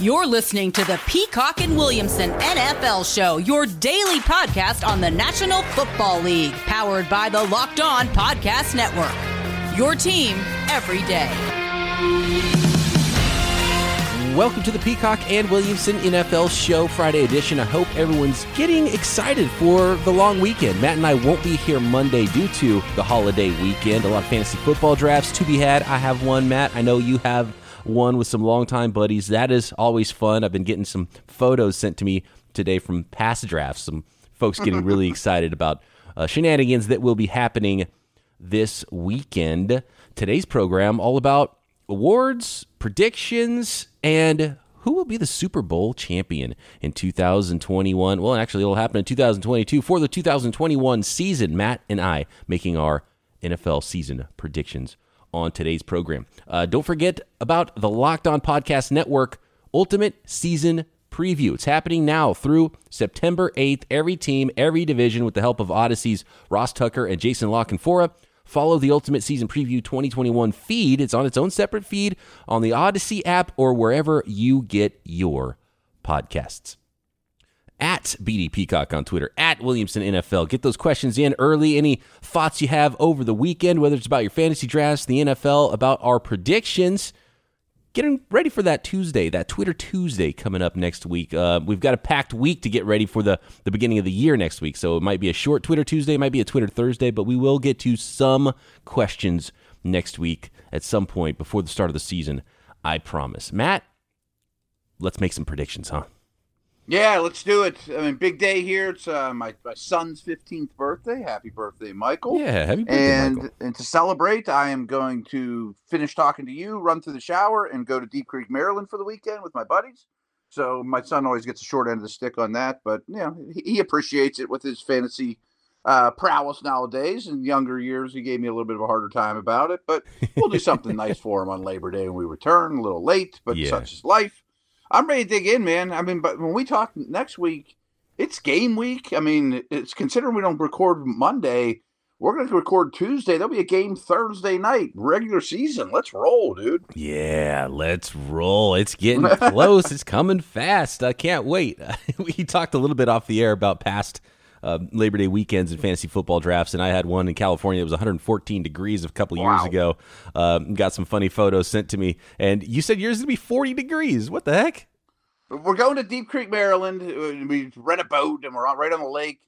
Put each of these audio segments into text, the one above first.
You're listening to the Peacock and Williamson NFL Show, your daily podcast on the National Football League, powered by the Locked On Podcast Network. Your team every day. Welcome to the Peacock and Williamson NFL Show Friday edition. I hope everyone's getting excited for the long weekend. Matt and I won't be here Monday due to the holiday weekend. A lot of fantasy football drafts to be had. I have one, Matt. I know you have one with some longtime buddies. That is always fun. I've been getting some photos sent to me today from past drafts. Some folks getting really excited about uh, shenanigans that will be happening this weekend. Today's program all about awards, predictions, and who will be the Super Bowl champion in 2021? Well, actually, it'll happen in 2022 for the 2021 season. Matt and I making our NFL season predictions on today's program. Uh, don't forget about the Locked On Podcast Network Ultimate Season Preview. It's happening now through September 8th. Every team, every division, with the help of Odyssey's Ross Tucker and Jason La Canfora. Follow the Ultimate Season Preview 2021 feed. It's on its own separate feed on the Odyssey app or wherever you get your podcasts at BD Peacock on Twitter, at Williamson NFL. Get those questions in early. Any thoughts you have over the weekend, whether it's about your fantasy drafts, the NFL, about our predictions. Getting ready for that Tuesday, that Twitter Tuesday coming up next week. Uh, we've got a packed week to get ready for the, the beginning of the year next week. So it might be a short Twitter Tuesday, it might be a Twitter Thursday, but we will get to some questions next week at some point before the start of the season. I promise. Matt, let's make some predictions, huh? Yeah, let's do it. I mean, big day here. It's uh, my, my son's 15th birthday. Happy birthday, Michael. Yeah, happy birthday, and, Michael. And to celebrate, I am going to finish talking to you, run through the shower, and go to Deep Creek, Maryland for the weekend with my buddies. So my son always gets a short end of the stick on that, but you know he, he appreciates it with his fantasy uh, prowess nowadays. In younger years, he gave me a little bit of a harder time about it, but we'll do something nice for him on Labor Day when we return. A little late, but Yeah. such is life. I'm ready to dig in, man. I mean, but when we talk next week, it's game week. I mean, it's considering we don't record Monday, we're going to record Tuesday. There'll be a game Thursday night, regular season. Let's roll, dude. Yeah, let's roll. It's getting close. it's coming fast. I can't wait. we talked a little bit off the air about past uh, Labor Day weekends and fantasy football drafts, and I had one in California that was 114 degrees a couple years ago. Um, got some funny photos sent to me, and you said yours is gonna be 40 degrees. What the heck? We're going to Deep Creek, Maryland. Uh, We rent a boat and we're out right on the lake.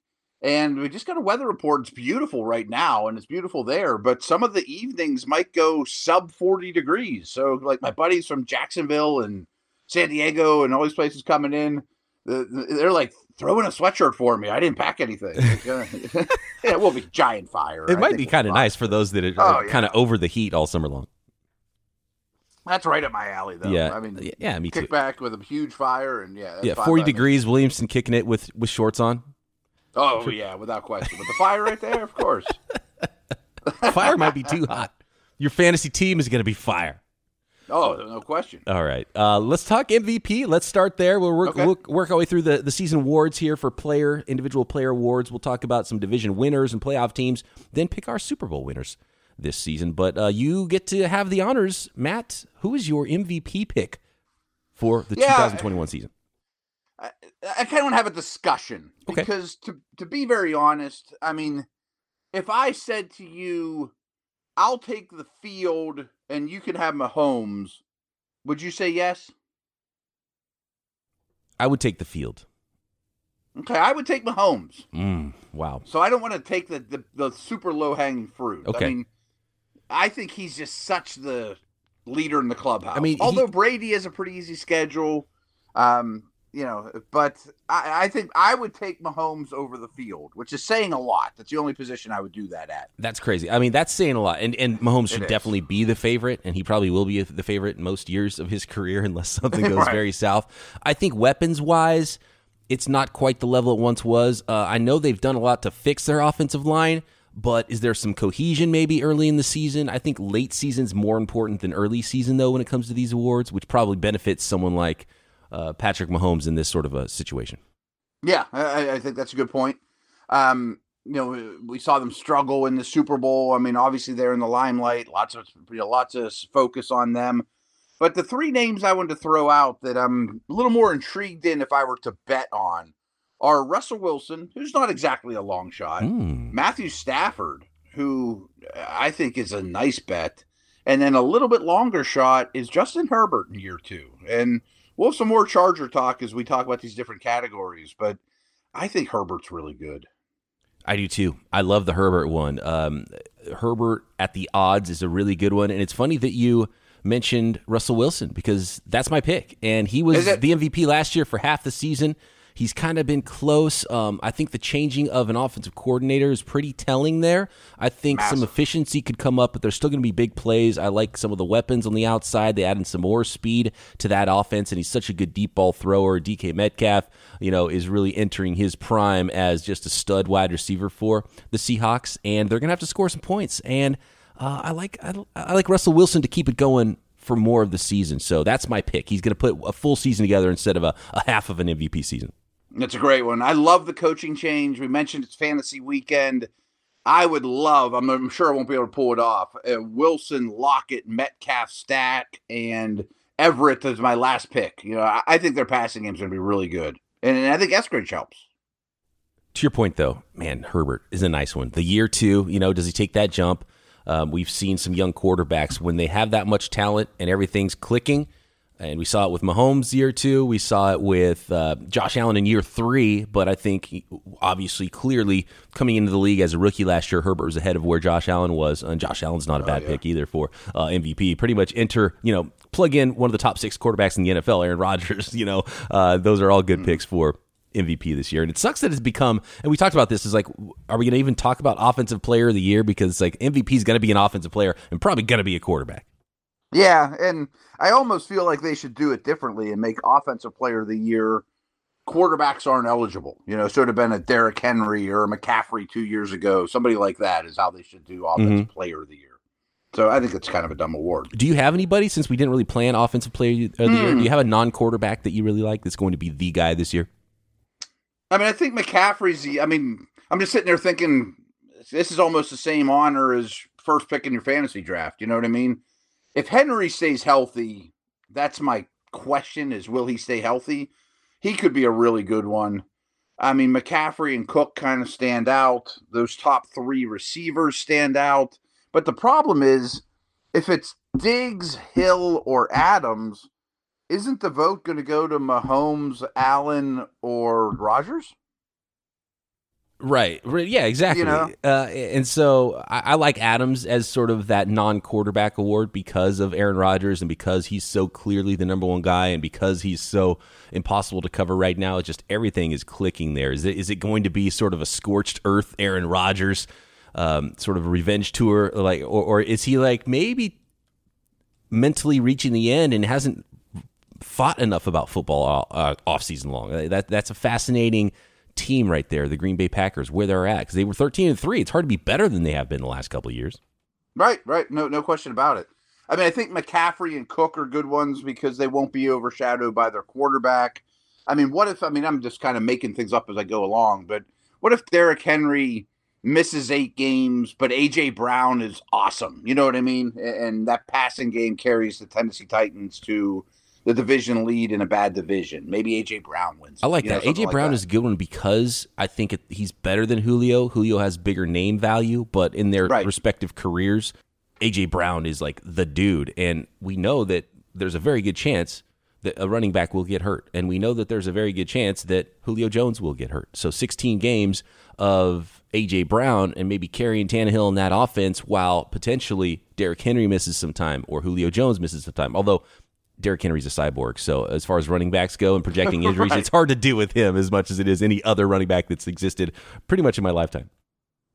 And we just got a weather report. It's beautiful right now, and it's beautiful there. But some of the evenings might go sub 40 degrees. So, like my buddies from Jacksonville and San Diego and all these places coming in, they're like, throw in a sweatshirt for me. I didn't pack anything. Uh, yeah, it will be giant fire. It might be kind of nice for those that are Oh, yeah. kind of over the heat all summer long. That's right up my alley, though. Yeah, I mean, yeah, me too. kick back with a huge fire, and yeah, that's Yeah, 40 by me. degrees. Williamson kicking it with with shorts on. Oh yeah, without question. With the fire right there, of course. Fire might be too hot. Your fantasy team is going to be fire. Oh, no question. All right. Uh, let's talk MVP. Let's start there. We'll work, Okay. we'll work our way through the, the season awards here for player, individual player awards. We'll talk about some division winners and playoff teams, then pick our Super Bowl winners this season. But uh, you get to have the honors. Matt, who is your MVP pick for the Yeah. 2021 season? I, I kind of want to have a discussion Okay. because, to to be very honest, I mean, if I said to you, "I'll take the field and you can have Mahomes," would you say yes? I would take the field. Okay, I would take Mahomes. Mm, wow. So I don't want to take the the, the super low hanging fruit. Okay. I mean, I think he's just such the leader in the clubhouse. I mean, he- although Brady has a pretty easy schedule, um, you know, but I, I think I would take Mahomes over the field, which is saying a lot. That's the only position I would do that at. That's crazy. I mean, that's saying a lot. And and Mahomes should definitely be the favorite, and he probably will be the favorite most years of his career unless something goes Right. very south. I think weapons wise, it's not quite the level it once was. Uh, I know they've done a lot to fix their offensive line, but is there some cohesion maybe early in the season? I think late season's more important than early season though when it comes to these awards, which probably benefits someone like uh, Patrick Mahomes in this sort of a situation. Yeah, I, I think that's a good point. Um, you know, we saw them struggle in the Super Bowl. I mean, obviously they're in the limelight. Lots of you know, lots of focus on them. But the three names I wanted to throw out that I'm a little more intrigued in if I were to bet on are Russell Wilson, who's not exactly a long shot, Mm. Matthew Stafford, who I think is a nice bet, and then a little bit longer shot is Justin Herbert in year two. And we'll have some more Charger talk as we talk about these different categories, but I think Herbert's really good. I do too. I love the Herbert one. Um, Herbert at the odds is a really good one, and it's funny that you mentioned Russell Wilson because that's my pick, and he was the MVP last year for half the season. He's kind of been close. Um, I think the changing of an offensive coordinator is pretty telling there. I think some efficiency could come up, but there's still going to be big plays. I like some of the weapons on the outside. They added some more speed to that offense, and he's such a good deep ball thrower. DK Metcalf, you know, is really entering his prime as just a stud wide receiver for the Seahawks, and they're going to have to score some points. And uh, I like I, I like Russell Wilson to keep it going for more of the season. So that's my pick. He's going to put a full season together instead of a, a half of an MVP season. That's a great one. I love the coaching change. We mentioned it's fantasy weekend. I would love, I'm, I'm sure I won't be able to pull it off. Uh, Wilson, Lockett, Metcalf, Stack, and Everett is my last pick. You know, I, I think their passing game's going to be really good. And, and I think Eskridge helps. To your point, though, man, Herbert is a nice one. The year two, you know, does he take that jump? Um, we've seen some young quarterbacks when they have that much talent and everything's clicking. And we saw it with Mahomes year two. We saw it with uh, Josh Allen in year three. But I think, he- obviously, clearly coming into the league as a rookie last year, Herbert was ahead of where Josh Allen was. And Josh Allen's not a bad pick either for uh, MVP. Pretty much enter, you know, plug in one of the top six quarterbacks in the NFL, Aaron Rodgers. You know, uh, those are all good picks for MVP this year. And it sucks that it's become, and we talked about this, is like, are we going to even talk about offensive player of the year? Because it's like MVP is going to be an offensive player and probably going to be a quarterback. Yeah, and I almost feel like they should do it differently and make offensive player of the year. Quarterbacks aren't eligible. You know, should have been a Derrick Henry or a McCaffrey two years ago. Somebody like that is how they should do offensive player of the year. So I think it's kind of a dumb award. Do you have anybody, since we didn't really plan offensive player of the year, Hmm. do you have a non quarterback that you really like that's going to be the guy this year? I mean, I think McCaffrey's the. I mean, I'm just sitting there thinking this is almost the same honor as first pick in your fantasy draft. You know what I mean? If Henry stays healthy, that's my question: is will he stay healthy? He could be a really good one. I mean, McCaffrey and Cook kind of stand out. Those top three receivers stand out. But the problem is, if it's Diggs, Hill, or Adams, isn't the vote going to go to Mahomes, Allen, or Rodgers? Right. Yeah, exactly. You know? uh, and so I, I like Adams as sort of that non quarterback award because of Aaron Rodgers and because he's so clearly the number one guy and because he's so impossible to cover right now. It's just everything is clicking there. Is it, is it going to be sort of a scorched earth Aaron Rodgers um, sort of revenge tour? like, or, or is he like maybe mentally reaching the end and hasn't thought enough about football uh, off season long. That that's a fascinating team right there, the Green Bay Packers, where they're at because they were thirteen and three. It's hard to be better than they have been the last couple of years. Right, right. No, no question about it. I mean, I think McCaffrey and Cook are good ones because they won't be overshadowed by their quarterback. I mean, what if? I mean, I'm just kind of making things up as I go along, but what if Derrick Henry misses eight games, but AJ Brown is awesome? You know what I mean? And that passing game carries the Tennessee Titans to the division lead in a bad division. Maybe AJ Brown wins. I like you know, that. something AJ like Brown that. is a good one because I think it, he's better than Julio. Julio has bigger name value, but in their Right. respective careers, AJ Brown is like the dude, and we know that there's a very good chance that a running back will get hurt, and we know that there's a very good chance that Julio Jones will get hurt. So 16 games of AJ Brown and maybe carrying Tannehill in that offense, while potentially Derrick Henry misses some time or Julio Jones misses some time. Although Derrick Henry's a cyborg, so as far as running backs go and projecting injuries, Right. it's hard to do with him as much as it is any other running back that's existed pretty much in my lifetime.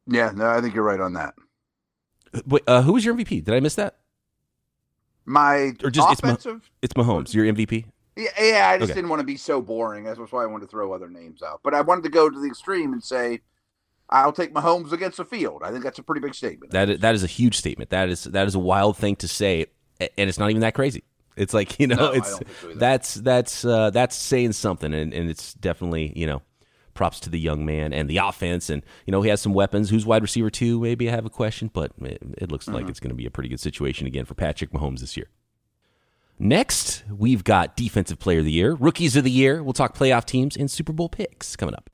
Yeah, no, I think you're right on that. Wait, uh, who was your MVP? Did I miss that? My Or just- it's my- offensive. It's Mahomes, your MVP. Yeah, yeah, I just Okay. didn't want to be so boring. That's why I wanted to throw other names out. But I wanted to go to the extreme and say, I'll take Mahomes against the field. I think that's a pretty big statement. That is, that is a huge statement. That is that is a wild thing to say, and it's not even that crazy. It's like you know, No, it's so that's that's uh, that's saying something, and, and it's definitely you know, props to the young man and the offense, and you know he has some weapons. Who's wide receiver two? Maybe I have a question, but it, it looks Mm-hmm. like it's going to be a pretty good situation again for Patrick Mahomes this year. Next, we've got Defensive Player of the Year, Rookies of the Year. We'll talk playoff teams and Super Bowl picks coming up.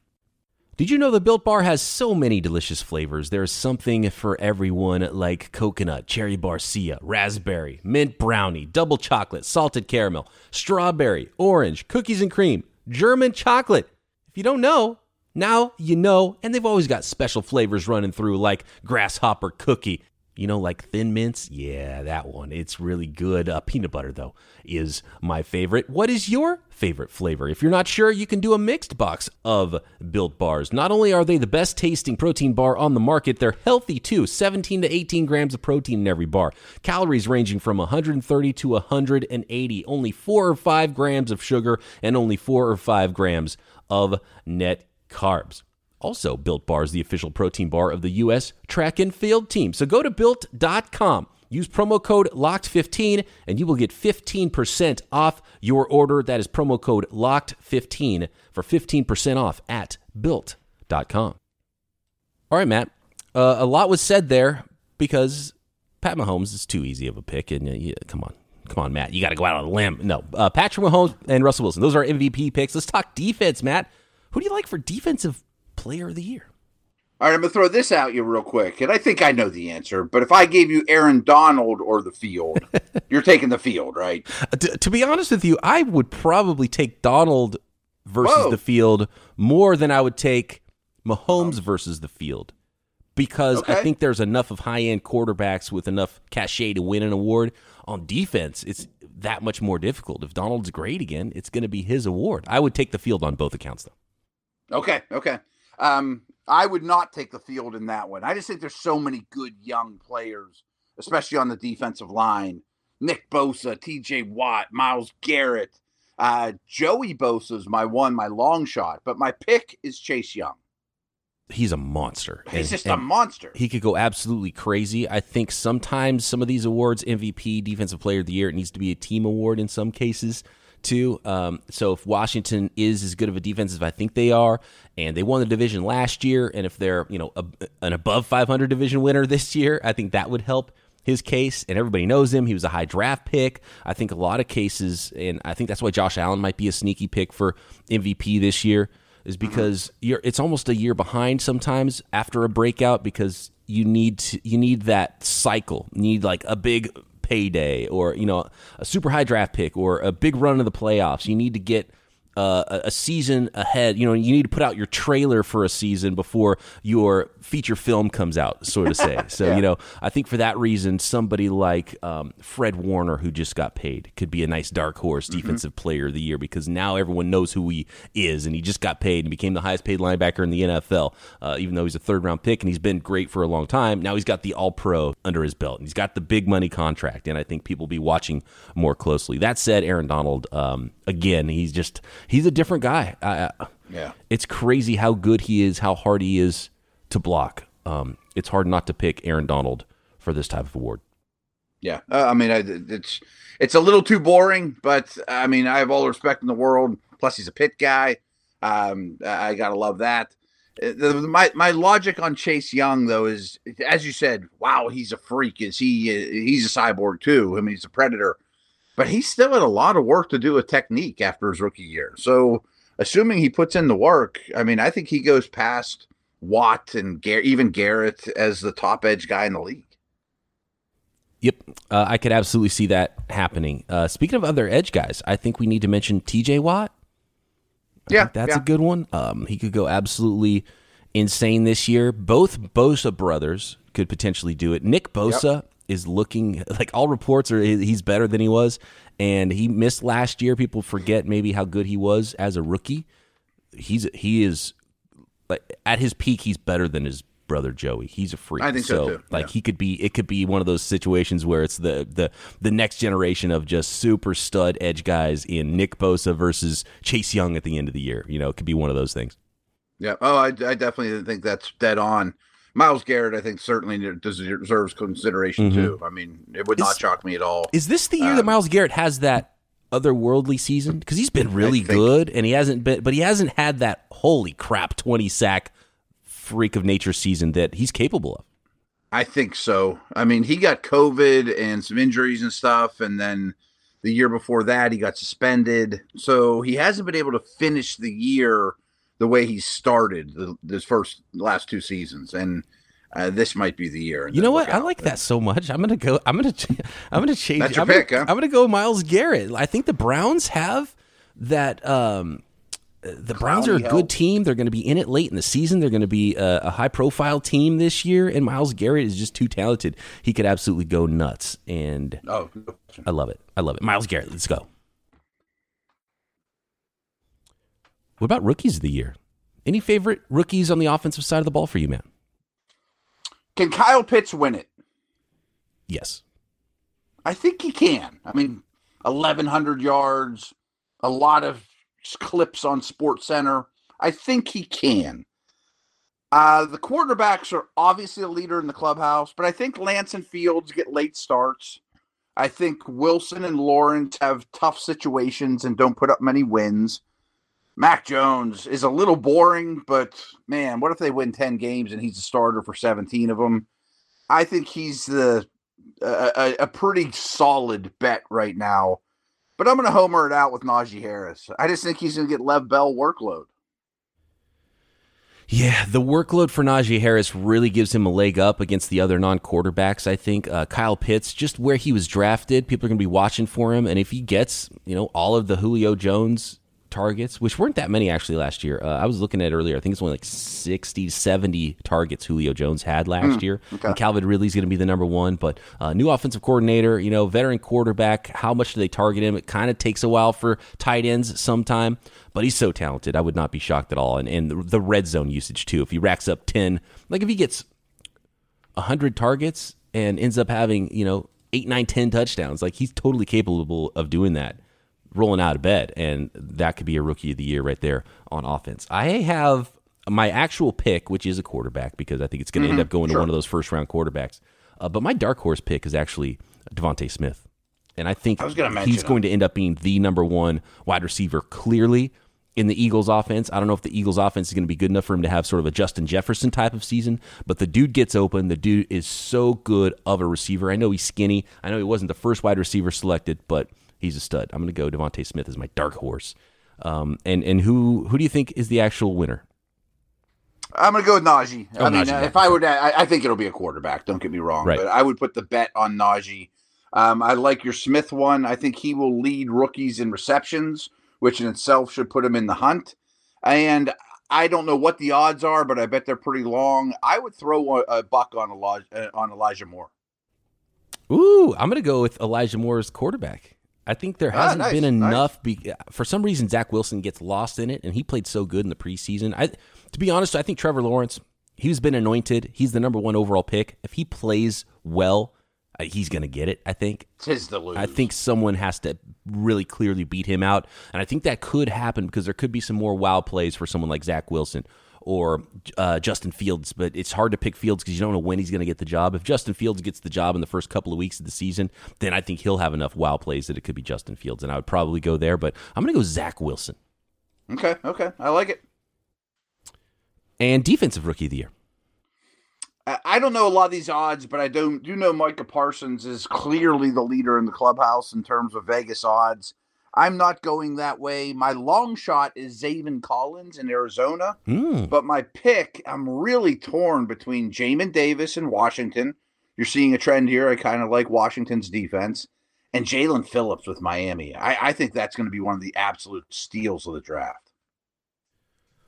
Did you know the Built Bar has so many delicious flavors? There's something for everyone like coconut, cherry barcia, raspberry, mint brownie, double chocolate, salted caramel, strawberry, orange, cookies and cream, German chocolate. If you don't know, now you know, and they've always got special flavors running through like grasshopper cookie you know, like Thin Mints? Yeah, that one. It's really good. Uh, peanut butter, though, is my favorite. What is your favorite flavor? If you're not sure, you can do a mixed box of Built Bars. Not only are they the best tasting protein bar on the market, they're healthy too 17 to 18 grams of protein in every bar. Calories ranging from 130 to 180. Only 4 or 5 grams of sugar and only 4 or 5 grams of net carbs. Also, Built Bar is the official protein bar of the U.S. track and field team. So go to built.com. Use promo code LOCKED15 and you will get 15% off your order. That is promo code LOCKED15 for 15% off at built.com. All right, Matt. Uh, a lot was said there because Pat Mahomes is too easy of a pick. And uh, yeah, come on. Come on, Matt. You got to go out on a limb. No. Uh, Patrick Mahomes and Russell Wilson. Those are MVP picks. Let's talk defense, Matt. Who do you like for defensive Player of the Year? All right, I'm gonna throw this out you real quick, and I think I know the answer. But if I gave you Aaron Donald or the field, you're taking the field, right? Uh, to, to, be honest with you, I would probably take Donald versus Whoa. the field more than I would take Mahomes versus the field, because okay. I think there's enough of high end quarterbacks with enough cachet to win an award. On defense, it's that much more difficult. If Donald's great again, it's going to be his award. I would take the field on both accounts, though. Okay, okay. Um, I would not take the field in that one. I just think there's so many good young players, especially on the defensive line. Nick Bosa, T.J. Watt, Myles Garrett, uh, Joey Bosa is my one, my long shot, but my pick is Chase Young. He's a monster. He's and, just a monster. He could go absolutely crazy. I think sometimes some of these awards, MVP, Defensive Player of the Year, it needs to be a team award in some cases too. Um, so if Washington is as good of a defense as I think they are, and they won the division last year, and if they're you know a, an above 500 division winner this year, I think that would help his case. And everybody knows him. He was a high draft pick. I think a lot of cases, and I think that's why Josh Allen might be a sneaky pick for MVP this year. Is mm-hmm. because you're it's almost a year behind sometimes after a breakout because you need to, you need that cycle. You need like a big payday or you know a super high draft pick or a big run in the playoffs. You need to get uh, a season ahead. You know, you need to put out your trailer for a season before your feature film comes out, so to say. So, yeah. you know, I think for that reason, somebody like um, Fred Warner, who just got paid, could be a nice dark horse mm-hmm. defensive mm-hmm. player of the year because now everyone knows who he is, and he just got paid and became the highest paid linebacker in the NFL, uh, even though he's a third round pick and he's been great for a long time. Now he's got the All Pro under his belt, and he's got the big money contract, and I think people will be watching more closely. That said, Aaron Donald, um, again, he's just he's a different guy. I, yeah, it's crazy how good he is, how hard he is to block. Um, it's hard not to pick Aaron Donald for this type of award. Yeah, uh, I mean, it's it's a little too boring, but I mean, I have all the respect in the world. Plus, he's a pit guy. Um, I gotta love that. Uh, the, my my logic on Chase Young though is, as you said, wow, he's a freak. Is he? He's a cyborg too. I mean, he's a predator but he still had a lot of work to do with technique after his rookie year. So, assuming he puts in the work, I mean, I think he goes past Watt and Gar- even Garrett as the top edge guy in the league. Yep, uh, I could absolutely see that happening. Uh, speaking of other edge guys, I think we need to mention T.J. Watt. I yeah, that's yeah. a good one. Um, he could go absolutely insane this year. Both Bosa brothers could potentially do it. Nick Bosa yep is looking like all reports are he's better than he was, and he missed last year. People forget maybe how good he was as a rookie. He's he is like at his peak. He's better than his brother Joey. He's a freak. I think so, so too. Like he could be. It could be one of those situations where it's the the the next generation of just super stud edge guys in Nick Bosa versus Chase Young at the end of the year. You know, it could be one of those things. Yeah. Oh, I, I definitely think that's dead on. Myles Garrett, I think, certainly deserves consideration mm-hmm. too. I mean, it would is, not shock me at all. Is this the year um, that Myles Garrett has that otherworldly season? Because he's been really good, and he hasn't been, but he hasn't had that holy crap twenty sack freak of nature season that he's capable of. I think so. I mean, he got COVID and some injuries and stuff, and then The year before that, he got suspended. So he hasn't been able to finish the year the way he started the, this first last two seasons. And uh, this might be the year. You know what? I like that so much. I'm gonna go. I'm gonna. I'm gonna change. That's your I'm pick, gonna, huh? I'm gonna go Myles Garrett. I think the Browns have that. Um, the Browns are a Cloudy good team. They're going to be in it late in the season. They're going to be a, a high profile team this year. And Myles Garrett is just too talented. He could absolutely go nuts. And Oh, I love it. I love it. Myles Garrett, let's go. What about rookies of the year? Any favorite rookies on the offensive side of the ball for you, man? can Kyle Pitts win it? Yes. I think he can. I mean, 1,100 yards, a lot of clips on SportsCenter. I think he can. Uh, the quarterbacks are obviously a leader in the clubhouse, but I think Lance and Fields get late starts. I think Wilson and Lawrence have tough situations and don't put up many wins. Mac Jones is a little boring, but man, what if they win 10 games and he's a starter for 17 of them? I think he's the a, a, pretty solid bet right now. But I'm going to homer it out with Najee Harris. I just think he's going to get Lev Bell workload. Yeah, the workload for Najee Harris really gives him a leg up against the other non quarterbacks. I think uh, Kyle Pitts, just where he was drafted, people are going to be watching for him. And if he gets, you know, all of the Julio Jones targets, which weren't that many actually last year. Uh, I was looking at earlier. I think it's only like 60, 70 targets Julio Jones had last year. And Calvin Ridley's going to be the number one. But uh, new offensive coordinator, you know, veteran quarterback. How much do they target him? It kind of takes a while for tight ends sometime, but he's so talented. I would not be shocked at all. And, and the, the red zone usage too. If he racks up 10, like if he gets 100 targets and ends up having, you know, eight, nine, 10 touchdowns, like he's totally capable of doing that rolling out of bed, and that could be a rookie of the year right there on offense. I have my actual pick, which is a quarterback, because I think it's going to end up going to one of those first round quarterbacks. Uh, but my dark horse pick is actually DeVonta Smith, and I think I he's going to end up being the number one wide receiver clearly in the Eagles offense. I don't know if the Eagles offense is going to be good enough for him to have sort of a Justin Jefferson type of season, but the dude gets open. The dude is so good of a receiver. I know he's skinny. I know he wasn't the first wide receiver selected, but he's a stud. I'm going to go DeVonta Smith as my dark horse. Um, and and who who do you think is the actual winner? I'm going to go with Najee. Oh, I mean, Najee, uh, if I would, I, I think it'll be a quarterback. Don't get me wrong, Right. but I would put the bet on Najee. Um, I like your Smith one. I think he will lead rookies in receptions, which in itself should put him in the hunt. And I don't know what the odds are, but I bet they're pretty long. I would throw a, a buck on Elijah uh, on Elijah Moore. Ooh, I'm going to go with Elijah Moore's quarterback. I think there Ah, hasn't nice, been nice. enough. Be, for some reason, Zach Wilson gets lost in it, and he played so good in the preseason. I, to be honest, I think Trevor Lawrence, he's been anointed. He's the number one overall pick. If he plays well, uh, he's going to get it. I think. Tis the lose. I think someone has to really clearly beat him out, and I think that could happen because there could be some more wow plays for someone like Zach Wilson or uh, Justin Fields. But it's hard to pick Fields because you don't know when he's going to get the job. If Justin Fields gets the job in the first couple of weeks of the season, then I think he'll have enough wow plays that it could be Justin Fields, and I would probably go there. But I'm going to go Zach Wilson Okay, okay, I like it. and defensive rookie of the year. I- don't know a lot of these odds, but I do do know Micah Parsons is clearly the leader in the clubhouse in terms of Vegas odds. I'm not going that way. My long shot is Zaven Collins in Arizona, Hmm. but my pick, I'm really torn between Jamin Davis in Washington. You're seeing a trend here. I kind of like Washington's defense. And Jaelan Phillips with Miami. I, I think that's going to be one of the absolute steals of the draft.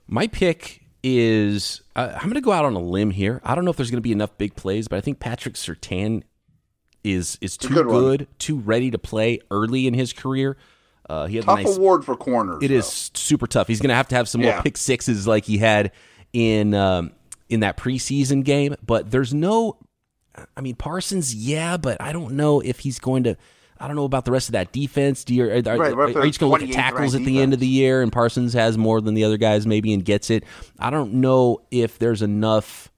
My pick is uh, I'm going to go out on a limb here. I don't know if there's going to be enough big plays, but I think Patrick Surtain is is too good good, too ready to play early in his career. Uh, he had a Tough nice. award for corners. It though. is super tough. He's going to have to have some more pick sixes like he had in um, in that preseason game. But there's no, I mean Parsons, yeah, but I don't know if he's going to. I don't know about the rest of that defense. Do you, are, are, Right, right, are you just going to look at 28th tackles at the end of the year and Parsons has more than the other guys maybe and gets it? I don't know if there's enough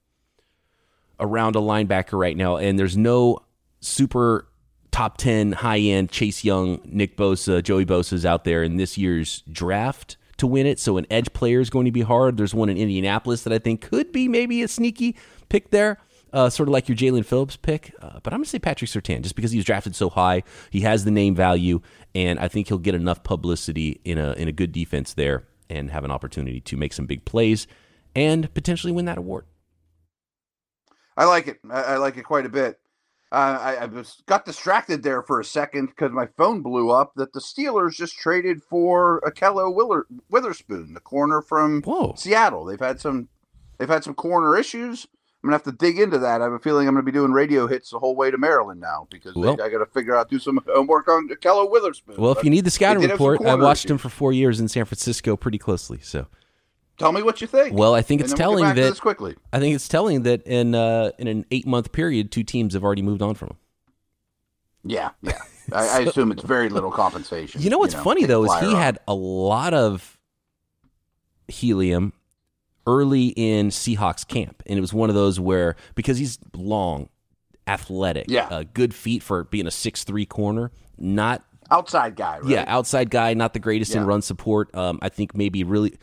around a linebacker right now, and there's no super top 10 high end Chase Young, Nick Bosa, Joey Bosa's out there in this year's draft to win it. So an edge player is going to be hard. There's one in Indianapolis that I think could be maybe a sneaky pick there. uh, sort of like your Jaelan Phillips pick. Uh, but I'm going to say Patrick Surtain just because he was drafted so high. He has the name value, and I think he'll get enough publicity in a in a good defense there and have an opportunity to make some big plays and potentially win that award. I like it. I, I like it quite a bit. Uh, I, I was, got distracted there for a second because my phone blew up that the Steelers just traded for Ahkello Willer, Witherspoon, the corner from Whoa. Seattle. They've had some they've had some corner issues. I'm gonna have to dig into that. I have a feeling I'm gonna be doing radio hits the whole way to Maryland now because Well- they, I got to figure out do some homework on Ahkello Witherspoon. Well, if you need the scouting did have some report, I watched him for four years in San Francisco pretty closely. So, tell me what you think. well, I think it's then we'll telling that quickly. I think it's telling that in uh, in an eight month period, two teams have already moved on from him. Yeah, yeah. I, I assume it's very little compensation. You know what's funny though is he on. had a lot of helium early in Seahawks camp, and it was one of those where because he's long, athletic, Yeah. uh, good feet for being a six three corner, not outside guy. Right? yeah outside guy, not the greatest in run support. Um, I think maybe really,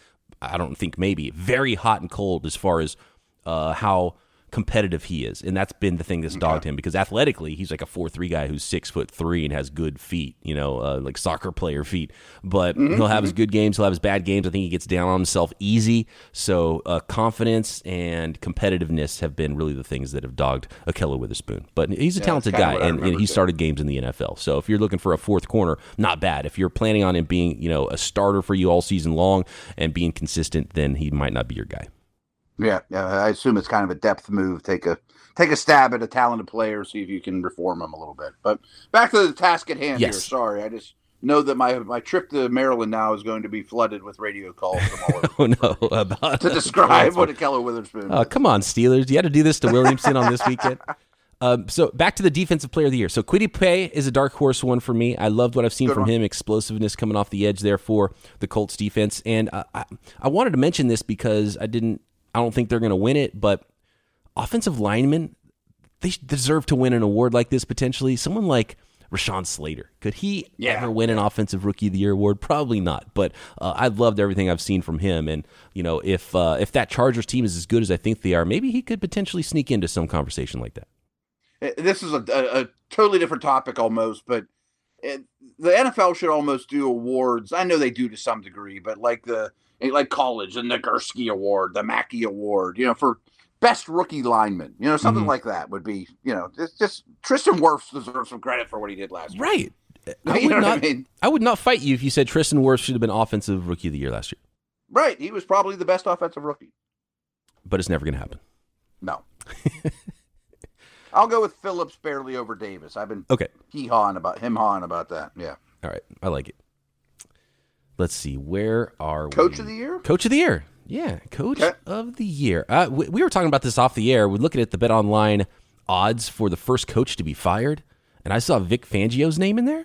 I don't think maybe very hot and cold as far as uh, how competitive he is, and that's been the thing that's dogged him because athletically he's like a four three guy who's six foot three and has good feet, you know, uh, like soccer player feet. But Mm-hmm, he'll have his good games, he'll have his bad games. I think he gets down on himself easy. So uh, confidence and competitiveness have been really the things that have dogged Ahkello Witherspoon. But he's a talented guy, and, and he started games in the NFL. So if you're looking for a fourth corner, not bad. If you're planning on him being, you know, a starter for you all season long and being consistent, then he might not be your guy. Yeah, yeah. I assume it's kind of a depth move. Take a take a stab at a talented player, see if you can reform him a little bit. But back to the task at hand Yes. here. Sorry, I just know that my my trip to Maryland now is going to be flooded with radio calls from all over Oh no! About to describe what Ahkello Witherspoon. Oh, come on, Steelers! You had to do this to Williamson on this weekend. Um, so back to the defensive player of the year. So Kwity Paye is a dark horse one for me. I loved what I've seen Good from one. him, explosiveness coming off the edge there for the Colts defense. And uh, I, I wanted to mention this because I didn't. I don't think they're going to win it, but offensive linemen they deserve to win an award like this potentially. Someone like Rashawn Slater could he Yeah. ever win an offensive rookie of the year award? Probably not. But uh, I've loved everything I've seen from him, and you know if uh, if that Chargers team is as good as I think they are, maybe he could potentially sneak into some conversation like that. Uh, This is a, a, a totally different topic almost, but it, the NFL should almost do awards. I know they do to some degree, but like the like college, the Nagurski Award, the Mackey Award, you know, for best rookie lineman, you know, something Mhm. like that would be, you know, it's just Tristan Wirfs deserves some credit for what he did last year. Right. I You would know what I not. mean? I would not fight you if you said Tristan Wirfs should have been offensive rookie of the year last year, Right. He was probably the best offensive rookie. but it's never going to happen. No. I'll go with Phillips barely over Davis. I've been Okay. hee hawing about him hawing about that. Yeah. All right. I like it. Let's see. Where are Coach we? Coach of the year? Coach of the year. Yeah, coach Okay. of the year. Uh, we, we were talking about this off the air. We're looking at the Bet Online odds for the first coach to be fired, and I saw Vic Fangio's name in there.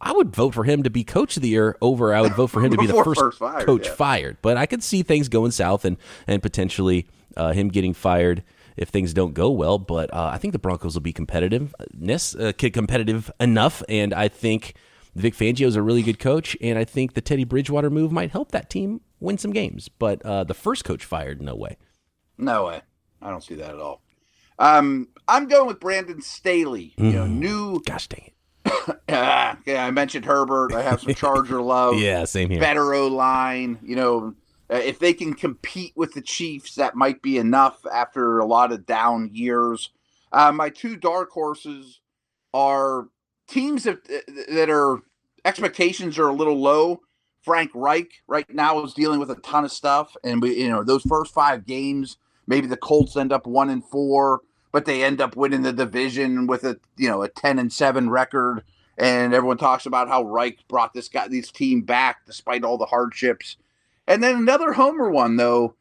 I would vote for him to be coach of the year over. I would vote for him to be the first, first fired, coach yeah. fired. But I could see things going south and and potentially uh, him getting fired if things don't go well. But uh, I think the Broncos will be competitiveness, uh, competitive enough, and I think Vic Fangio is a really good coach, and I think the Teddy Bridgewater move might help that team win some games. But uh, the first coach fired, no way. No way. I don't see that at all. Um, I'm going with Brandon Staley. You know, Mm. new. Gosh dang it! Uh, yeah, I mentioned Herbert. I have some Charger love. Yeah, same here. better O line. You know, uh, if they can compete with the Chiefs, that might be enough after a lot of down years. Uh, my two dark horses are teams that that are expectations are a little low. Frank Reich right now is dealing with a ton of stuff, and we, you know, those first five games, maybe the Colts end up one and four, but they end up winning the division with a you know a ten and seven record and everyone talks about how Reich brought this guy, this team back despite all the hardships. And then another homer one though,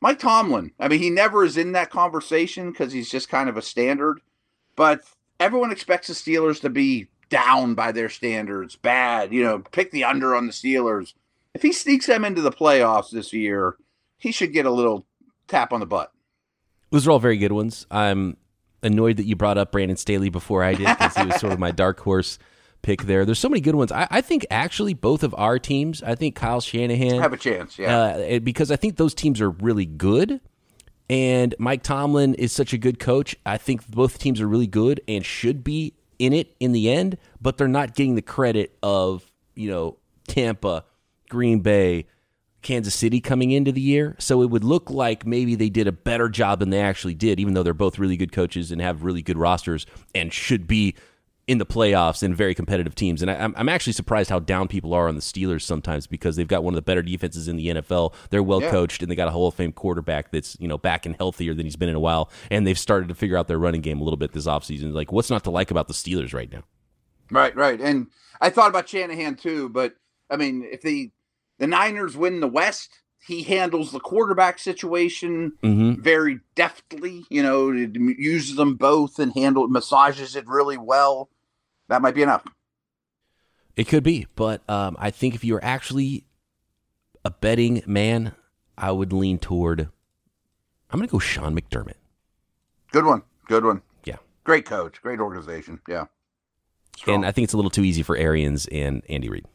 Mike Tomlin. I mean, he never is in that conversation because he's just kind of a standard. But everyone expects the Steelers to be down by their standards, bad. You know, pick the under on the Steelers. If he sneaks them into the playoffs this year, he should get a little tap on the butt. Those are all very good ones. I'm annoyed that you brought up Brandon Staley before I did because he was sort of my dark horse pick there. There's so many good ones. I, I think actually both of our teams. I think Kyle Shanahan Have a chance, yeah. uh, because I think those teams are really good. And Mike Tomlin is such a good coach. I think both teams are really good and should be in it in the end, but they're not getting the credit of, you know, Tampa, Green Bay, Kansas City coming into the year. So it would look like maybe they did a better job than they actually did, even though they're both really good coaches and have really good rosters and should be in the playoffs and very competitive teams. And I, am actually surprised how down people are on the Steelers sometimes because they've got one of the better defenses in the NFL. They're well yeah. coached and they got a Hall of Fame quarterback that's you know back and healthier than he's been in a while. And they've started to figure out their running game a little bit this offseason. Like, what's not to like about the Steelers right now? Right, right. And I thought about Shanahan too, but I mean, if the the Niners win the West, he handles the quarterback situation mm-hmm. very deftly. You know, uses them both and handle massages it really well that might be enough. It could be, but um, I think if you're actually a betting man, I would lean toward. I'm going to go Sean McDermott. Good one. Good one. Yeah. Great coach. Great organization. Yeah. Strong. And I think it's a little too easy for Arians and Andy Reid.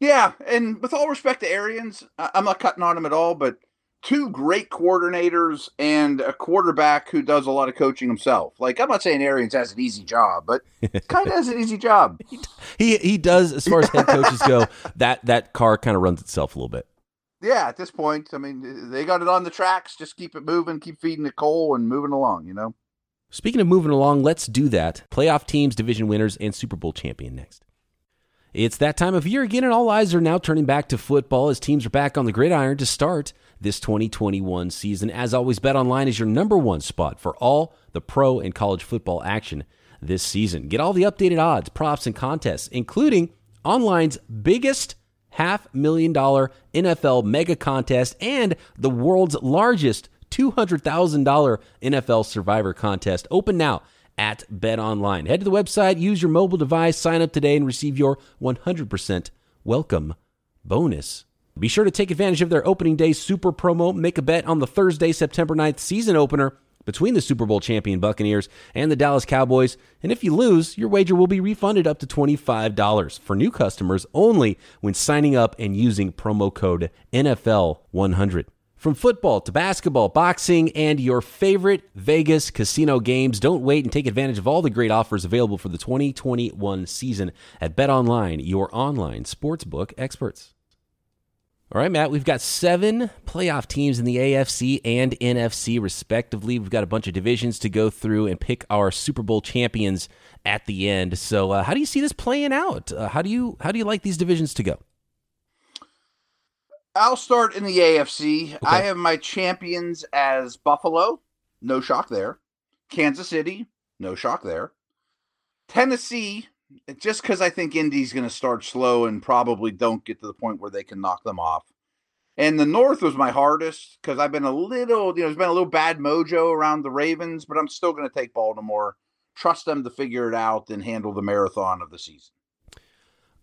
Yeah, and with all respect to Arians, I'm not cutting on him at all, but two great coordinators and a quarterback who does a lot of coaching himself. Like I'm not saying Arians has an easy job, but kind of has an easy job. he he does as far as head coaches go. That that car kind of runs itself a little bit. Yeah, at this point, I mean, they got it on the tracks. Just keep it moving, keep feeding the coal, and moving along. You know. Speaking of moving along, let's do that. Playoff teams, division winners, and Super Bowl champion next. It's that time of year again, and all eyes are now turning back to football as teams are back on the gridiron to start this 2021 season. As always, Bet Online is your number one spot for all the pro and college football action this season. Get all the updated odds, props, and contests, including online's biggest half million dollar NFL mega contest and the world's largest $200,000 NFL Survivor contest. Open now at Bet Online. Head to the website, use your mobile device, sign up today, and receive your 100% welcome bonus. Be sure to take advantage of their opening day super promo. Make a bet on the Thursday, September 9th season opener between the Super Bowl champion Buccaneers and the Dallas Cowboys. And if you lose, your wager will be refunded up to $25 for new customers only when signing up and using promo code NFL100. From football to basketball, boxing, and your favorite Vegas casino games, don't wait and take advantage of all the great offers available for the 2021 season at BetOnline, your online sportsbook experts. All right, Matt, we've got seven playoff teams in the AFC and NFC, respectively. We've got a bunch of divisions to go through and pick our Super Bowl champions at the end. So, uh, how do you see this playing out? Uh, how do you how do you like these divisions to go? I'll start in the AFC. Okay. I have my champions as Buffalo. No shock there. Kansas City. No shock there. Tennessee. Just because I think Indy's going to start slow and probably don't get to the point where they can knock them off. And the North was my hardest because I've been a little, you know, there's been a little bad mojo around the Ravens, but I'm still going to take Baltimore. Trust them to figure it out and handle the marathon of the season.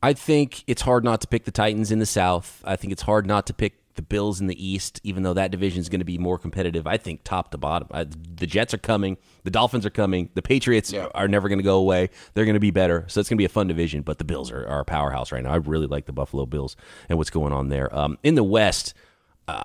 I think it's hard not to pick the Titans in the South. I think it's hard not to pick the Bills in the East, even though that division is going to be more competitive. I think top to bottom. I, the Jets are coming. The Dolphins are coming. The Patriots yeah. are never going to go away. They're going to be better. So it's going to be a fun division. But the Bills are, are, a powerhouse right now. I really like the Buffalo Bills and what's going on there. Um, in the West, uh,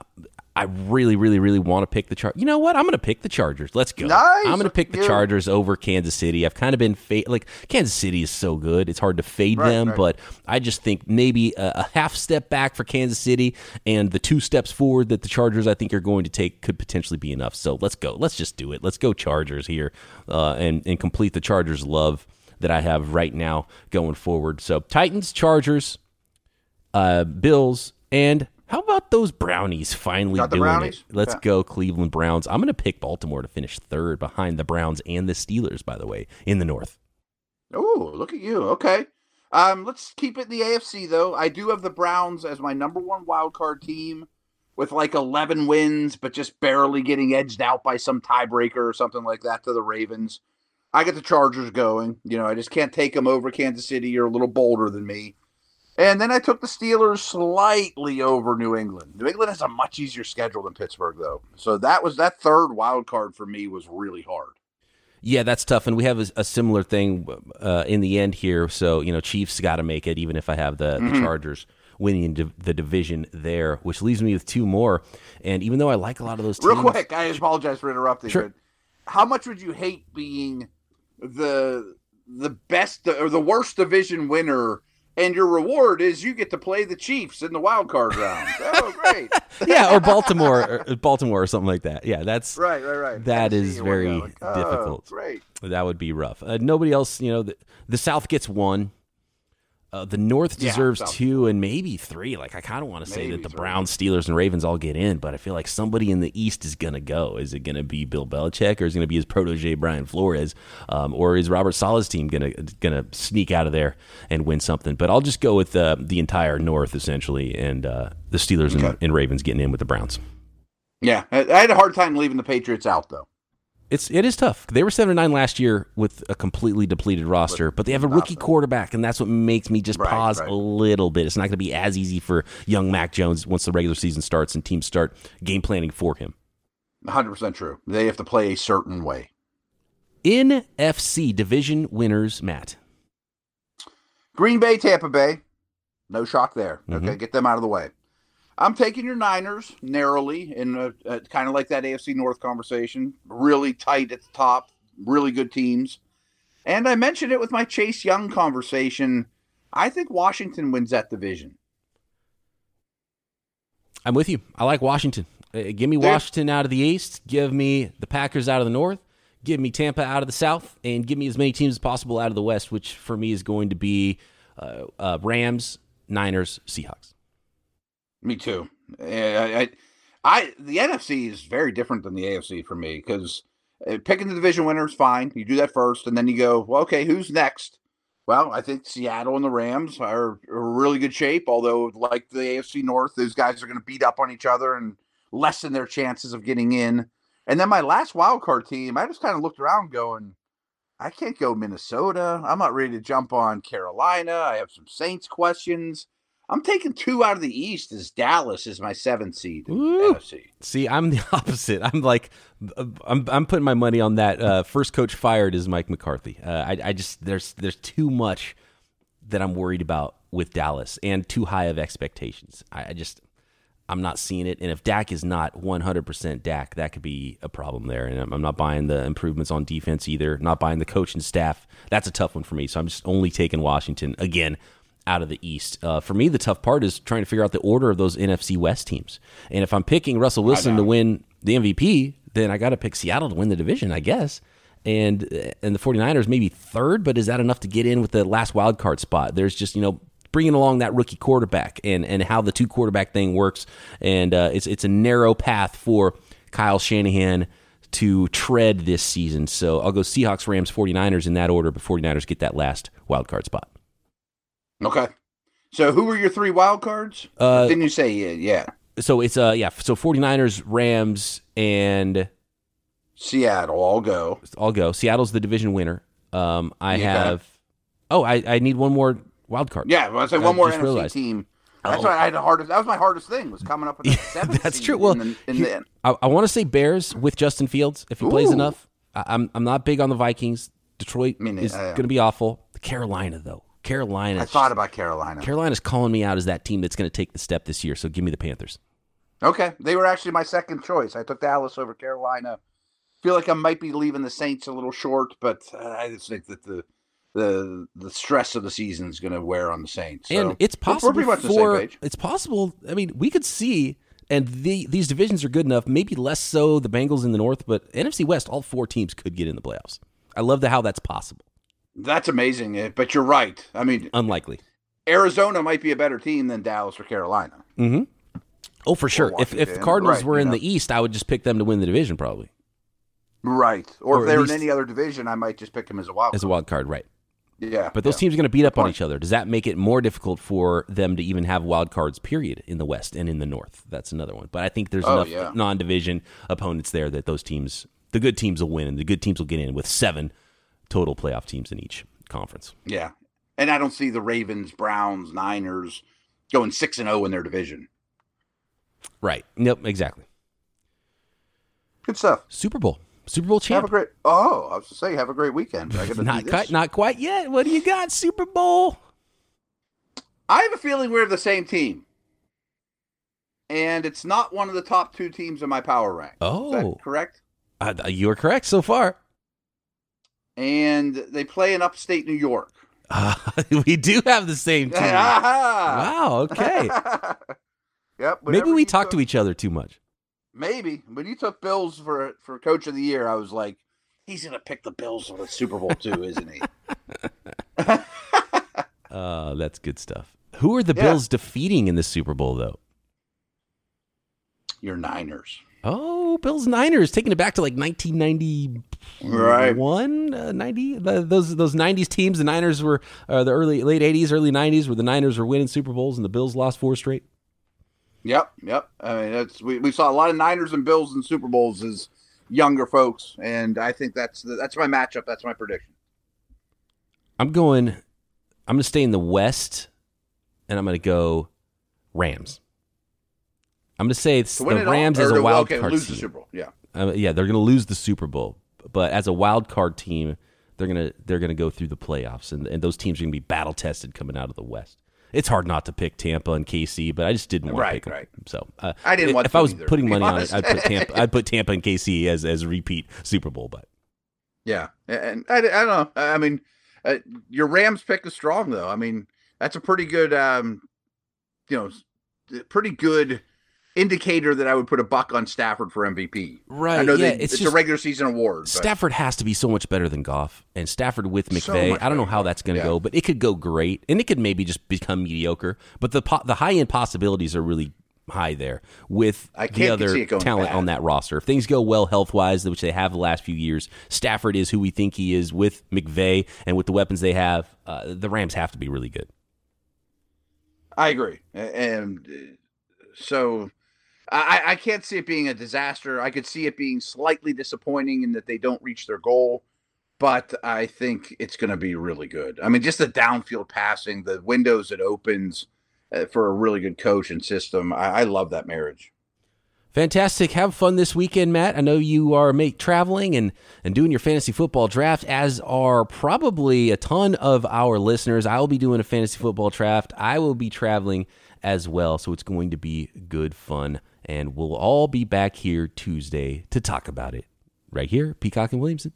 I really, really, really want to pick the Chargers. You know what? I'm going to pick the Chargers. Let's go. Nice. I'm going to pick the Chargers over Kansas City. I've kind of been fa- like Kansas City is so good. It's hard to fade right, them, right. but I just think maybe a, a, half step back for Kansas City and the two steps forward that the Chargers I think are going to take could potentially be enough. So let's go. Let's just do it. Let's go Chargers here uh, and and complete the Chargers love that I have right now going forward. So Titans, Chargers, uh, Bills, and how about those brownies finally doing brownies? it? Let's yeah. go, Cleveland Browns. I'm going to pick Baltimore to finish third behind the Browns and the Steelers, by the way, in the North. Oh, look at you. Okay. Um, let's keep it in the AFC, though. I do have the Browns as my number one wild card team with like 11 wins, but just barely getting edged out by some tiebreaker or something like that to the Ravens. I get the Chargers going. You know, I just can't take them over Kansas City. You're a little bolder than me. And then I took the Steelers slightly over New England. New England has a much easier schedule than Pittsburgh, though. So that was that third wild card for me was really hard. Yeah, that's tough, and we have a, a similar thing uh, in the end here. So you know, Chiefs got to make it, even if I have the, mm-hmm. the Chargers winning the division there, which leaves me with two more. And even though I like a lot of those teams, Real quick, I apologize for interrupting. Sure. But how much would you hate being the the best or the worst division winner, and your reward is you get to play the Chiefs in the wild card round? oh, great! yeah, or Baltimore, or Baltimore, or something like that. Yeah, that's Right, right, right. That is very oh, difficult. Great. that would be rough. Uh, nobody else, you know, the, the South gets one. Uh, the North deserves South. two and maybe three. Like I kind of want to say that the. Browns, Steelers, and Ravens all get in, but I feel like somebody in the East is gonna go. Is it gonna be Bill Belichick, or is it gonna be his protege Brian Flores, um, or is Robert Saleh's team gonna gonna sneak out of there and win something? But I'll just go with uh, the entire North essentially, and uh, the Steelers and, Okay. and Ravens getting in with the Browns. Yeah, I had a hard time leaving the Patriots out though. It's it is tough. They were seven and nine last year with a completely depleted roster, but they have a rookie quarterback, and that's what makes me just Right, pause right. a little bit. It's not going to be as easy for young Mac Jones once the regular season starts and teams start game planning for him. 100 percent true. They have to play a certain way. NFC division winners, Matt. Green Bay, Tampa Bay. No shock there. Mm-hmm. Okay, get them out of the way. I'm taking your Niners narrowly in kind of like that AFC North conversation. Really tight at the top, really good teams. And I mentioned it with my Chase Young conversation. I think Washington wins that division. I'm with you. I like Washington. Uh, give me Washington out of the East. Give me the Packers out of the North. Give me Tampa out of the South, and give me as many teams as possible out of the West, which for me is going to be uh, uh, Rams, Niners, Seahawks. Me too. I, I, I the NFC is very different than the AFC for me because uh, picking the division winner is fine. You do that first, and then you go, well, okay, who's next? Well, I think Seattle and the Rams are, are really good shape. Although, like the AFC North, those guys are going to beat up on each other and lessen their chances of getting in. And then my last wild card team, I just kind of looked around, going, I can't go Minnesota. I'm not ready to jump on Carolina. I have some Saints questions. I'm taking two out of the East as Dallas is my seventh seed in Woo. NFC. See, I'm the opposite. I'm like, I'm I'm putting my money on that. Uh, first coach fired is Mike McCarthy. Uh, I I just there's there's too much that I'm worried about with Dallas and too high of expectations. I, I just I'm not seeing it. And if Dak is not 100% Dak, that could be a problem there. And I'm, I'm not buying the improvements on defense either. Not buying the coach and staff. That's a tough one for me. So I'm just only taking Washington again out of the East. Uh, for me, the tough part is trying to figure out the order of those NFC West teams. And if I'm picking Russell Wilson to win the MVP, then I got to pick Seattle to win the division, I guess. And and the 49ers maybe third, but is that enough to get in with the last wild card spot? There's just, you know, bringing along that rookie quarterback and, and how the two quarterback thing works. And uh, it's, it's a narrow path for Kyle Shanahan to tread this season. So I'll go Seahawks, Rams, 49ers in that order, but 49ers get that last wild card spot. Okay. So who were your three wild cards? Uh, Didn't you say yeah? yeah. So it's uh yeah, so 49ers, Rams, and Seattle, I'll go. I'll go. Seattle's the division winner. Um I have Oh, I, I need one more wild card. Yeah, well, I say one more NFC realized. team. That's Oh. why I had the hardest. That was my hardest thing was coming up with seventh. That's true. Well, in the, in the, I, I want to say Bears with Justin Fields if he plays enough. I, I'm I'm not big on the Vikings. Detroit I mean, is going to be awful. Carolina though, Carolina. I thought about Carolina. Carolina's calling me out as that team that's going to take the step this year. So give me the Panthers. Okay, they were actually my second choice. I took Dallas over Carolina. Feel like I might be leaving the Saints a little short, but uh, I just think that the the the stress of the season is going to wear on the Saints. So and it's possible We're pretty much on the for it's possible. I mean, we could see, and the, these divisions are good enough. Maybe less so the Bengals in the North, but NFC West, all four teams could get in the playoffs. I love the how that's possible. That's amazing, eh, but you're right. I mean, Unlikely. Arizona might be a better team than Dallas or Carolina. Mm-hmm. Oh, for sure. If if the Cardinals right, were you in know. the East, I would just pick them to win the division probably Right. Or, Or if they were least- in any other division, I might just pick them as a wild. as a card. wild card, right? Yeah. But those yeah. teams are going to beat up on each other. Does that make it more difficult for them to even have wild cards? Period in the West and in the North. That's another one. But I think there's Oh, enough yeah. non-division opponents there that those teams, the good teams, will win, and the good teams will get in with seven total playoff teams in each conference. Yeah. And I don't see the Ravens, Browns, Niners going 6 and 0 in their division. Right. Nope. Exactly. Good stuff. Super Bowl. Super Bowl champ. Have a great Oh, I was to say have a great weekend. I Not quite. Not quite yet. What do you got? Super Bowl. I have a feeling we're the same team. And it's not one of the top two teams in my power rank. Oh. correct? Uh, you are correct so far. And they play in upstate New York. Uh, we do have the same team. wow. Okay. yep. Maybe we talk to each other too much. Maybe when you took Bills for for Coach of the Year, I was like, he's gonna pick the Bills for the Super Bowl too, isn't he? uh, that's good stuff. Who are the Yeah. Bills defeating in the Super Bowl, though? Your Niners. Oh, Bills Niners taking it back to like 1991, Right. uh, 90. Those those 90s teams. The Niners were uh, the early late 80s, early 90s, where the Niners were winning Super Bowls and the Bills lost four straight. Yep, yep. I mean, that's we, we saw a lot of Niners and Bills in Super Bowls as younger folks, and I think that's the, that's my matchup. That's my prediction. I'm going. I'm going to stay in the West, and I'm going to go Rams. I'm going to say it's To the all, Rams or as a wild okay, card lose team. the Super Bowl. Yeah, Uh, yeah, they're going to lose the Super Bowl, but as a wild card team, they're going to they're going to go through the playoffs, and, and those teams are going to be battle tested coming out of the West. It's hard not to pick Tampa and KC, but I just didn't want Right, to pick them. right. So uh, I didn't if, want if I was either, putting money on it, I'd put Tampa. I'd put Tampa and KC as as a repeat Super Bowl, but yeah, and I, I don't know. I mean, uh, your Rams pick is strong though. I mean, that's a pretty good, um, you know, pretty good indicator that I would put a buck on Stafford for MVP. Right, I know yeah, they, it's it's, just- a regular season award. but- Stafford has to be so much better than Goff, and Stafford with So McVay. much I don't know how that's going to Yeah. go, but it could go great, and it could maybe just become mediocre. But the po- the high end possibilities are really high there with the other see it going talent bad. on that roster. If things go well health wise, which they have the last few years, Stafford is who we think he is with McVay and with the weapons they have. Uh, the Rams have to be really good. I agree, and uh, so I, I can't see it being a disaster. I could see it being slightly disappointing in that they don't reach their goal, but I think it's going to be really good. I mean, just the downfield passing, the windows it opens uh, for a really good coach and system. I, I love that marriage. Fantastic. Have fun this weekend, Matt. I know you are make traveling and, and doing your fantasy football draft, as are probably a ton of our listeners. I will be doing a fantasy football draft. I will be traveling as well. So it's going to be good fun. And we'll all be back here Tuesday to talk about it. Right here, Peacock and Williamson.